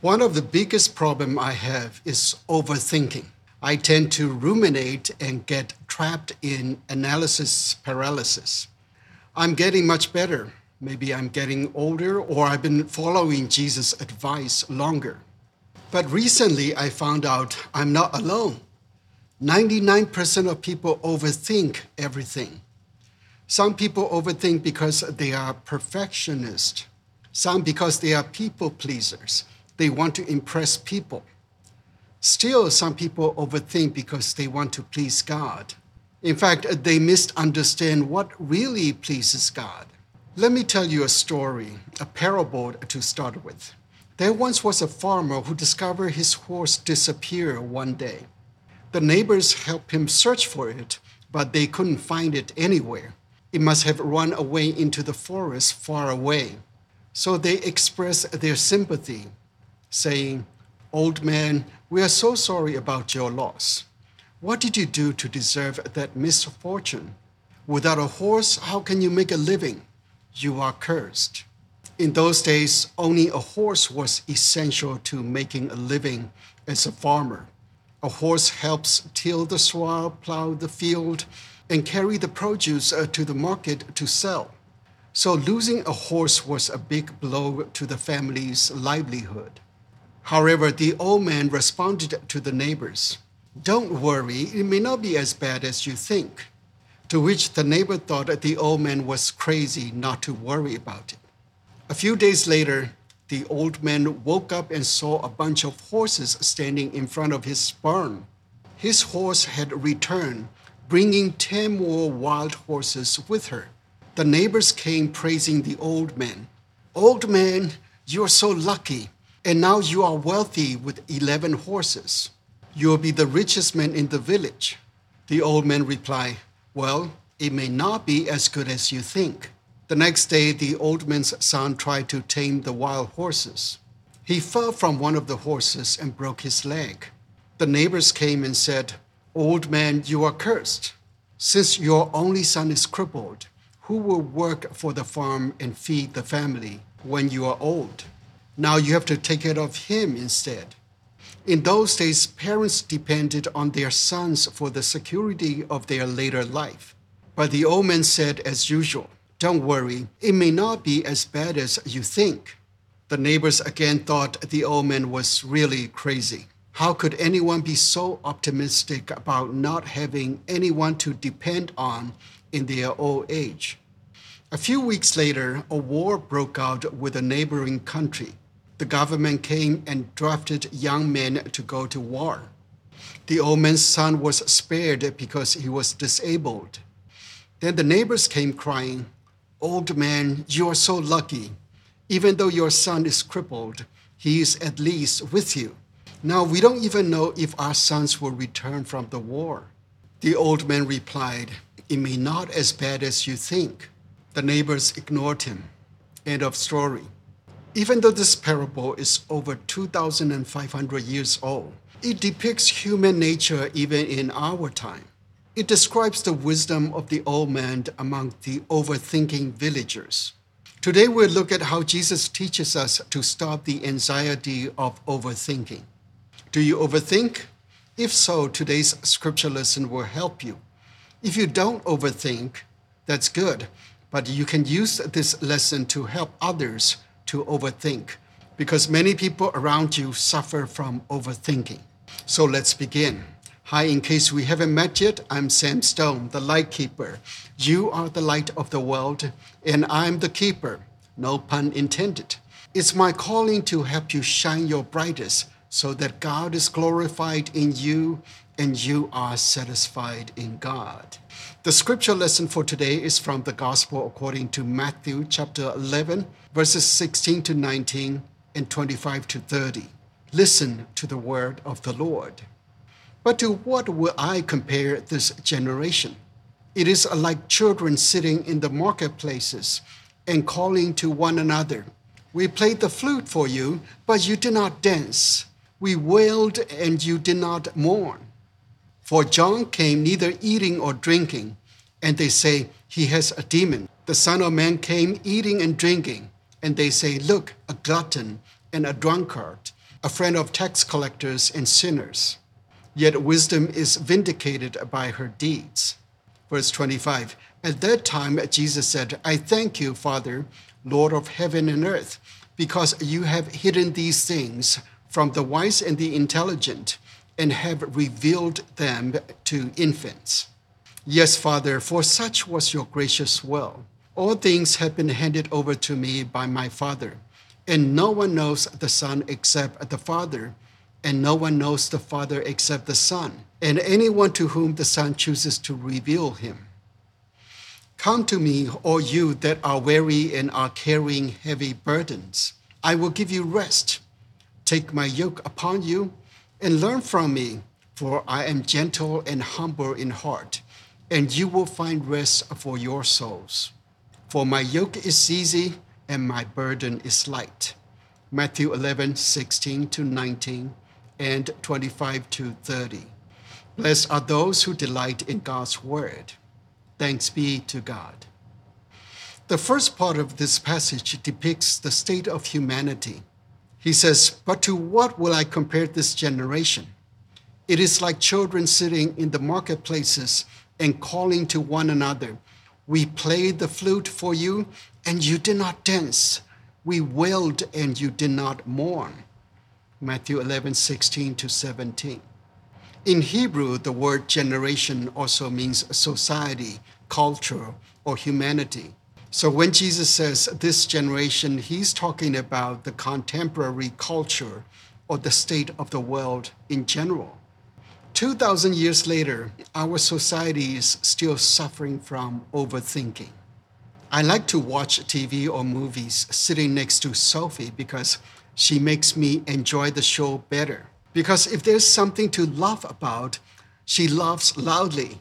One of the biggest problem I have is overthinking. I tend to ruminate and get trapped in analysis paralysis. I'm getting much better. Maybe I'm getting older or I've been following Jesus' advice longer. But recently I found out I'm not alone. 99% of people overthink everything. Some people overthink because they are perfectionists. Some because they are people pleasers. They want to impress people. Still, some people overthink because they want to please God. In fact, they misunderstand what really pleases God. Let me tell you a story, a parable to start with. There once was a farmer who discovered his horse disappear one day. The neighbors helped him search for it, but they couldn't find it anywhere. It must have run away into the forest far away. So they expressed their sympathy, saying, Old man, we are so sorry about your loss. What did you do to deserve that misfortune? Without a horse, how can you make a living? You are cursed. In those days, only a horse was essential to making a living as a farmer. A horse helps till the soil, plow the field, and carry the produce uh, to the market to sell. So losing a horse was a big blow to the family's livelihood. However, the old man responded to the neighbors Don't worry, it may not be as bad as you think. To which the neighbor thought that the old man was crazy not to worry about it. A few days later, the old man woke up and saw a bunch of horses standing in front of his barn. His horse had returned, bringing 10 more wild horses with her. The neighbors came praising the old man. Old man, you are so lucky. And now you are wealthy with 11 horses. You'll be the richest man in the village. The old man replied, Well, it may not be as good as you think. The next day, the old man's son tried to tame the wild horses. He fell from one of the horses and broke his leg. The neighbors came and said, Old man, you are cursed. Since your only son is crippled, who will work for the farm and feed the family when you are old? Now you have to take care of him instead. In those days, parents depended on their sons for the security of their later life. But the old man said, as usual, Don't worry, it may not be as bad as you think. The neighbors again thought the old man was really crazy. How could anyone be so optimistic about not having anyone to depend on in their old age? A few weeks later, a war broke out with a neighboring country the government came and drafted young men to go to war. The old man's son was spared because he was disabled. Then the neighbors came crying, Old man, you are so lucky. Even though your son is crippled, he is at least with you. Now we don't even know if our sons will return from the war. The old man replied, It may not as bad as you think. The neighbors ignored him. End of story. Even though this parable is over 2,500 years old, it depicts human nature even in our time. It describes the wisdom of the old man among the overthinking villagers. Today we'll look at how Jesus teaches us to stop the anxiety of overthinking. Do you overthink? If so, today's scripture lesson will help you. If you don't overthink, that's good, but you can use this lesson to help others to overthink because many people around you suffer from overthinking. So let's begin. Hi, in case we haven't met yet, I'm Sam Stone, the light keeper. You are the light of the world, and I'm the keeper. No pun intended. It's my calling to help you shine your brightest so that God is glorified in you and you are satisfied in God. The scripture lesson for today is from the Gospel according to Matthew chapter 11, verses 16 to 19 and 25 to 30. Listen to the word of the Lord. But to what will I compare this generation? It is like children sitting in the marketplaces and calling to one another. We played the flute for you, but you did not dance. We wailed, and you did not mourn. For John came neither eating or drinking, and they say, He has a demon. The Son of Man came eating and drinking, and they say, Look, a glutton and a drunkard, a friend of tax collectors and sinners. Yet wisdom is vindicated by her deeds. Verse 25 At that time, Jesus said, I thank you, Father, Lord of heaven and earth, because you have hidden these things from the wise and the intelligent and have revealed them to infants. Yes, Father, for such was your gracious will. All things have been handed over to me by my Father, and no one knows the Son except the Father, and no one knows the Father except the Son, and anyone to whom the Son chooses to reveal him. Come to me, all you that are weary and are carrying heavy burdens. I will give you rest. Take my yoke upon you and learn from me, for I am gentle and humble in heart, and you will find rest for your souls. For my yoke is easy and my burden is light. Matthew 11, 16 to 19 and 25 to 30. Blessed are those who delight in God's word. Thanks be to God. The first part of this passage depicts the state of humanity. He says, But to what will I compare this generation? It is like children sitting in the marketplaces and calling to one another. We played the flute for you, and you did not dance. We wailed, and you did not mourn. Matthew 11, 16 to 17. In Hebrew, the word generation also means society, culture, or humanity. So when Jesus says this generation, he's talking about the contemporary culture or the state of the world in general. 2,000 years later, our society is still suffering from overthinking. I like to watch TV or movies sitting next to Sophie because she makes me enjoy the show better. Because if there's something to laugh about, she laughs loudly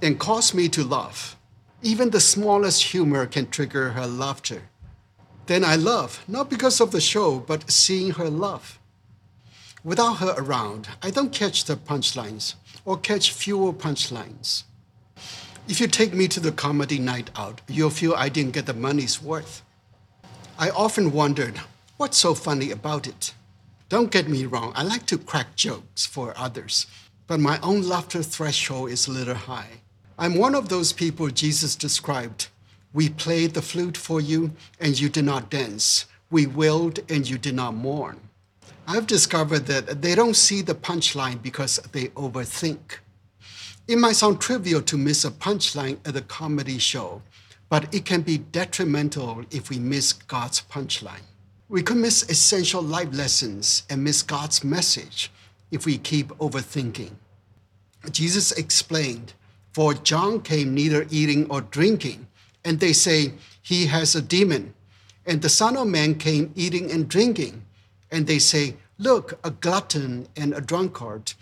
and calls me to laugh. Even the smallest humor can trigger her laughter. Then I laugh, not because of the show, but seeing her laugh. Without her around, I don't catch the punchlines or catch fewer punchlines. If you take me to the comedy night out, you'll feel I didn't get the money's worth. I often wondered, what's so funny about it? Don't get me wrong, I like to crack jokes for others, but my own laughter threshold is a little high. I'm one of those people Jesus described. We played the flute for you, and you did not dance. We wailed, and you did not mourn. I've discovered that they don't see the punchline because they overthink. It might sound trivial to miss a punchline at a comedy show, but it can be detrimental if we miss God's punchline. We could miss essential life lessons and miss God's message if we keep overthinking. Jesus explained, For John came neither eating or drinking, and they say, He has a demon. And the Son of Man came eating and drinking, and they say, Look, a glutton and a drunkard,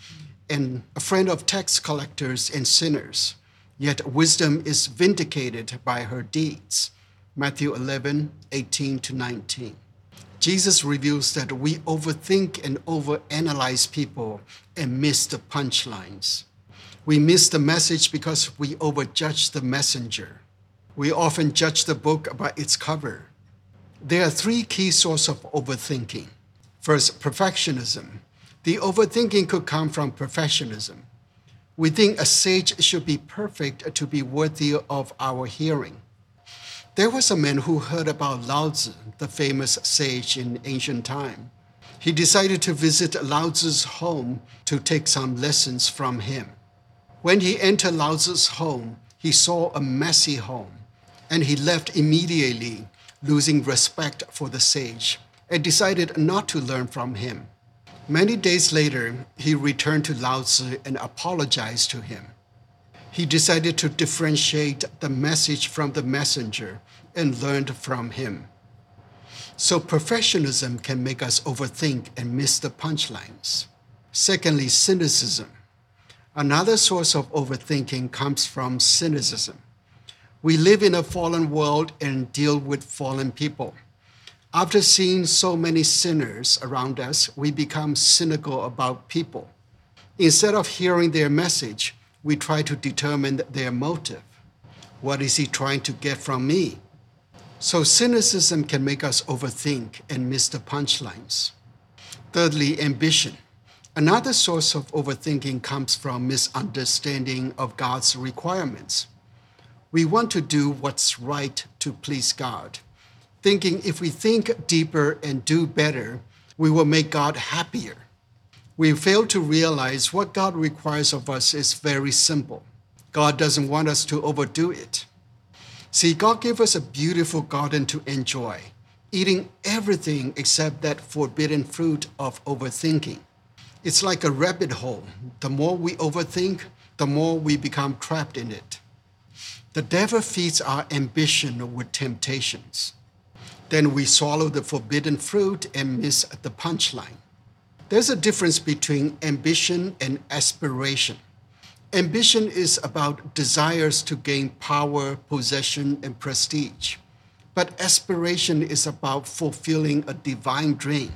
and a friend of tax collectors and sinners. Yet wisdom is vindicated by her deeds. Matthew 11, 18 to 19. Jesus reveals that we overthink and overanalyze people and miss the punchlines. We miss the message because we overjudge the messenger. We often judge the book by its cover. There are three key sources of overthinking. First, perfectionism. The overthinking could come from perfectionism. We think a sage should be perfect to be worthy of our hearing. There was a man who heard about Lao Tzu, the famous sage in ancient time. He decided to visit Lao Tzu's home to take some lessons from him. When he entered Lao Tzu's home, he saw a messy home, and he left immediately, losing respect for the sage, and decided not to learn from him. Many days later, he returned to Lao Tzu and apologized to him he decided to differentiate the message from the messenger and learned from him. So, professionalism can make us overthink and miss the punchlines. Secondly, cynicism. Another source of overthinking comes from cynicism. We live in a fallen world and deal with fallen people. After seeing so many sinners around us, we become cynical about people. Instead of hearing their message, we try to determine their motive. What is he trying to get from me? So cynicism can make us overthink and miss the punchlines. Thirdly, ambition. Another source of overthinking comes from misunderstanding of God's requirements. We want to do what's right to please God, thinking if we think deeper and do better, we will make God happier. We fail to realize what God requires of us is very simple. God doesn't want us to overdo it. See, God gave us a beautiful garden to enjoy, eating everything except that forbidden fruit of overthinking. It's like a rabbit hole. The more we overthink, the more we become trapped in it. The devil feeds our ambition with temptations. Then we swallow the forbidden fruit and miss the punchline. There's a difference between ambition and aspiration. Ambition is about desires to gain power, possession, and prestige. But aspiration is about fulfilling a divine dream.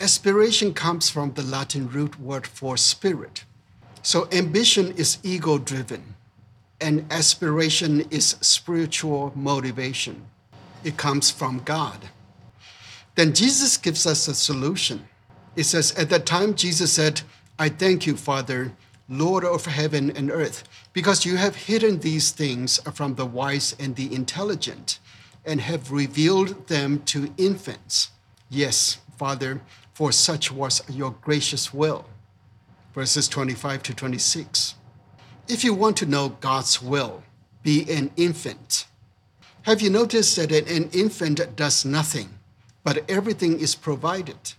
Aspiration comes from the Latin root word for spirit. So ambition is ego driven, and aspiration is spiritual motivation. It comes from God. Then Jesus gives us a solution. It says, At that time, Jesus said, I thank you, Father Lord of heaven and earth, because you have hidden these things from the wise and the intelligent, and have revealed them to infants. Yes, Father, for such was your gracious will. Verses 25 to 26. If you want to know God's will, be an infant. Have you noticed that an infant does nothing, but everything is provided?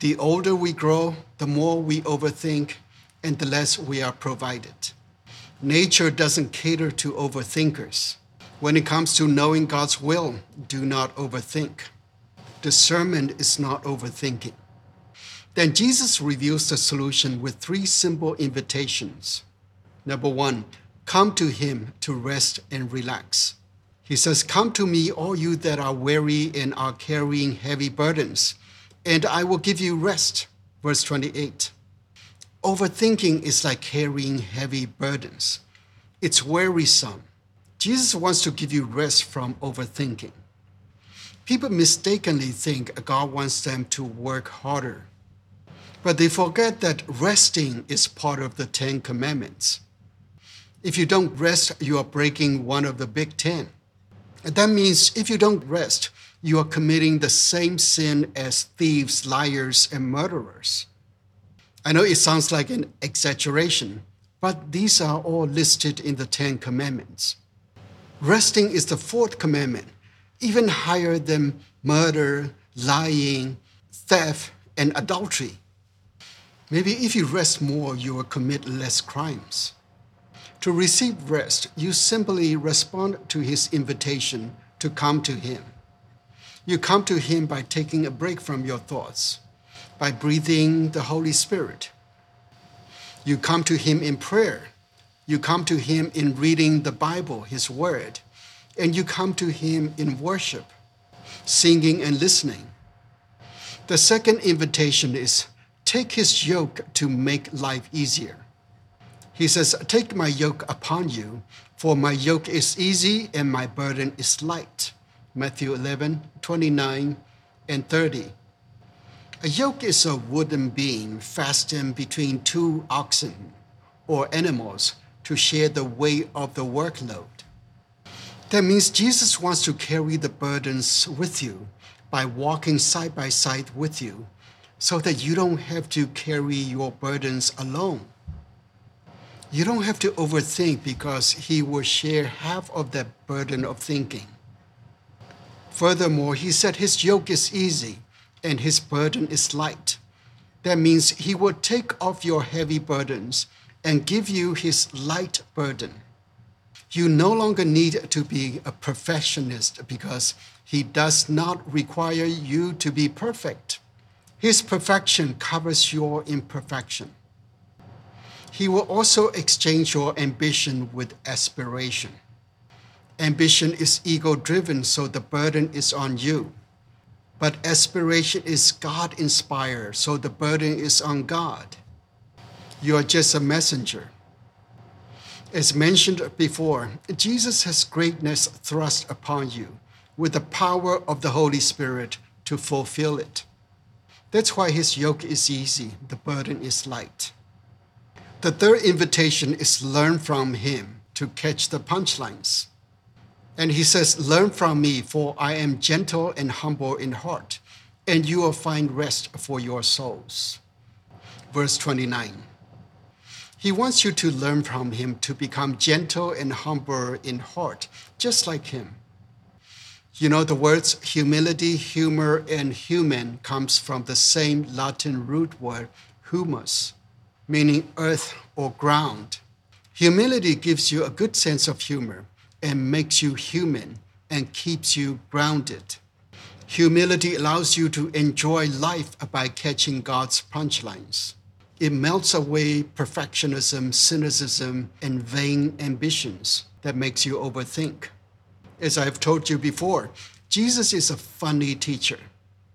The older we grow, the more we overthink and the less we are provided. Nature doesn't cater to overthinkers. When it comes to knowing God's will, do not overthink. Discernment is not overthinking. Then Jesus reveals the solution with three simple invitations. Number one, come to Him to rest and relax. He says, Come to me, all you that are weary and are carrying heavy burdens, and I will give you rest. Verse 28. Overthinking is like carrying heavy burdens. It's wearisome. Jesus wants to give you rest from overthinking. People mistakenly think God wants them to work harder, but they forget that resting is part of the Ten Commandments. If you don't rest, you are breaking one of the big ten. And that means if you don't rest, you are committing the same sin as thieves, liars, and murderers. I know it sounds like an exaggeration, but these are all listed in the Ten Commandments. Resting is the fourth commandment, even higher than murder, lying, theft, and adultery. Maybe if you rest more, you will commit less crimes. To receive rest, you simply respond to his invitation to come to him. You come to him by taking a break from your thoughts by breathing the Holy Spirit. You come to Him in prayer. You come to Him in reading the Bible, His Word. And you come to Him in worship, singing and listening. The second invitation is take His yoke to make life easier. He says, Take my yoke upon you, for my yoke is easy and my burden is light. Matthew 11, 29 and 30. A yoke is a wooden beam fastened between two oxen or animals to share the weight of the workload. That means Jesus wants to carry the burdens with you by walking side by side with you so that you don't have to carry your burdens alone. You don't have to overthink because he will share half of that burden of thinking. Furthermore, he said his yoke is easy and his burden is light. That means he will take off your heavy burdens and give you his light burden. You no longer need to be a perfectionist because he does not require you to be perfect. His perfection covers your imperfection. He will also exchange your ambition with aspiration. Ambition is ego driven, so the burden is on you. But aspiration is God inspired, so the burden is on God. You are just a messenger. As mentioned before, Jesus has greatness thrust upon you, with the power of the Holy Spirit to fulfill it. That's why his yoke is easy, the burden is light. The third invitation is learn from him to catch the punchlines. And he says, Learn from me, for I am gentle and humble in heart, and you will find rest for your souls. Verse 29. He wants you to learn from him to become gentle and humble in heart, just like him. You know, the words humility, humor, and human comes from the same Latin root word, humus, meaning earth or ground. Humility gives you a good sense of humor and makes you human and keeps you grounded. Humility allows you to enjoy life by catching God's punchlines. It melts away perfectionism, cynicism, and vain ambitions that makes you overthink. As I've told you before, Jesus is a funny teacher.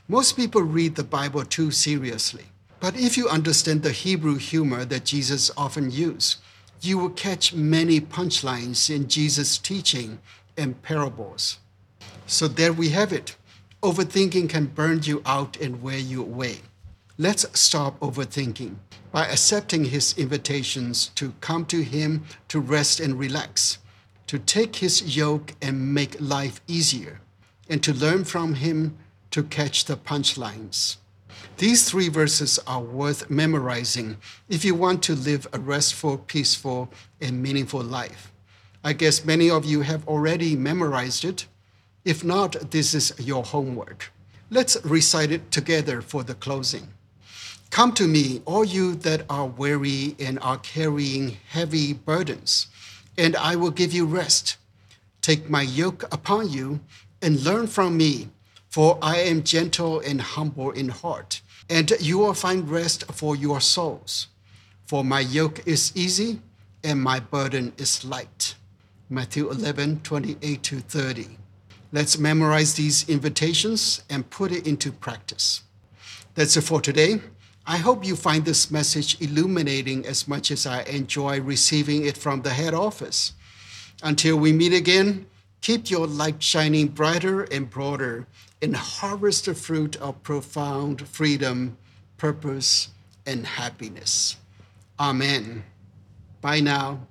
Most people read the Bible too seriously. But if you understand the Hebrew humor that Jesus often used, you will catch many punchlines in Jesus' teaching and parables. So there we have it. Overthinking can burn you out and wear you away. Let's stop overthinking by accepting his invitations to come to him to rest and relax to take his yoke and make life easier, and to learn from him to catch the punchlines. These three verses are worth memorizing if you want to live a restful, peaceful, and meaningful life. I guess many of you have already memorized it. If not, this is your homework. Let's recite it together for the closing. Come to me, all you that are weary and are carrying heavy burdens and I will give you rest. Take my yoke upon you and learn from me, for I am gentle and humble in heart, and you will find rest for your souls. For my yoke is easy and my burden is light. Matthew 11, 28 to 30. Let's memorize these invitations and put it into practice. That's it for today. I hope you find this message illuminating as much as I enjoy receiving it from the head office. Until we meet again, keep your light shining brighter and broader and harvest the fruit of profound freedom, purpose, and happiness. Amen. Bye now.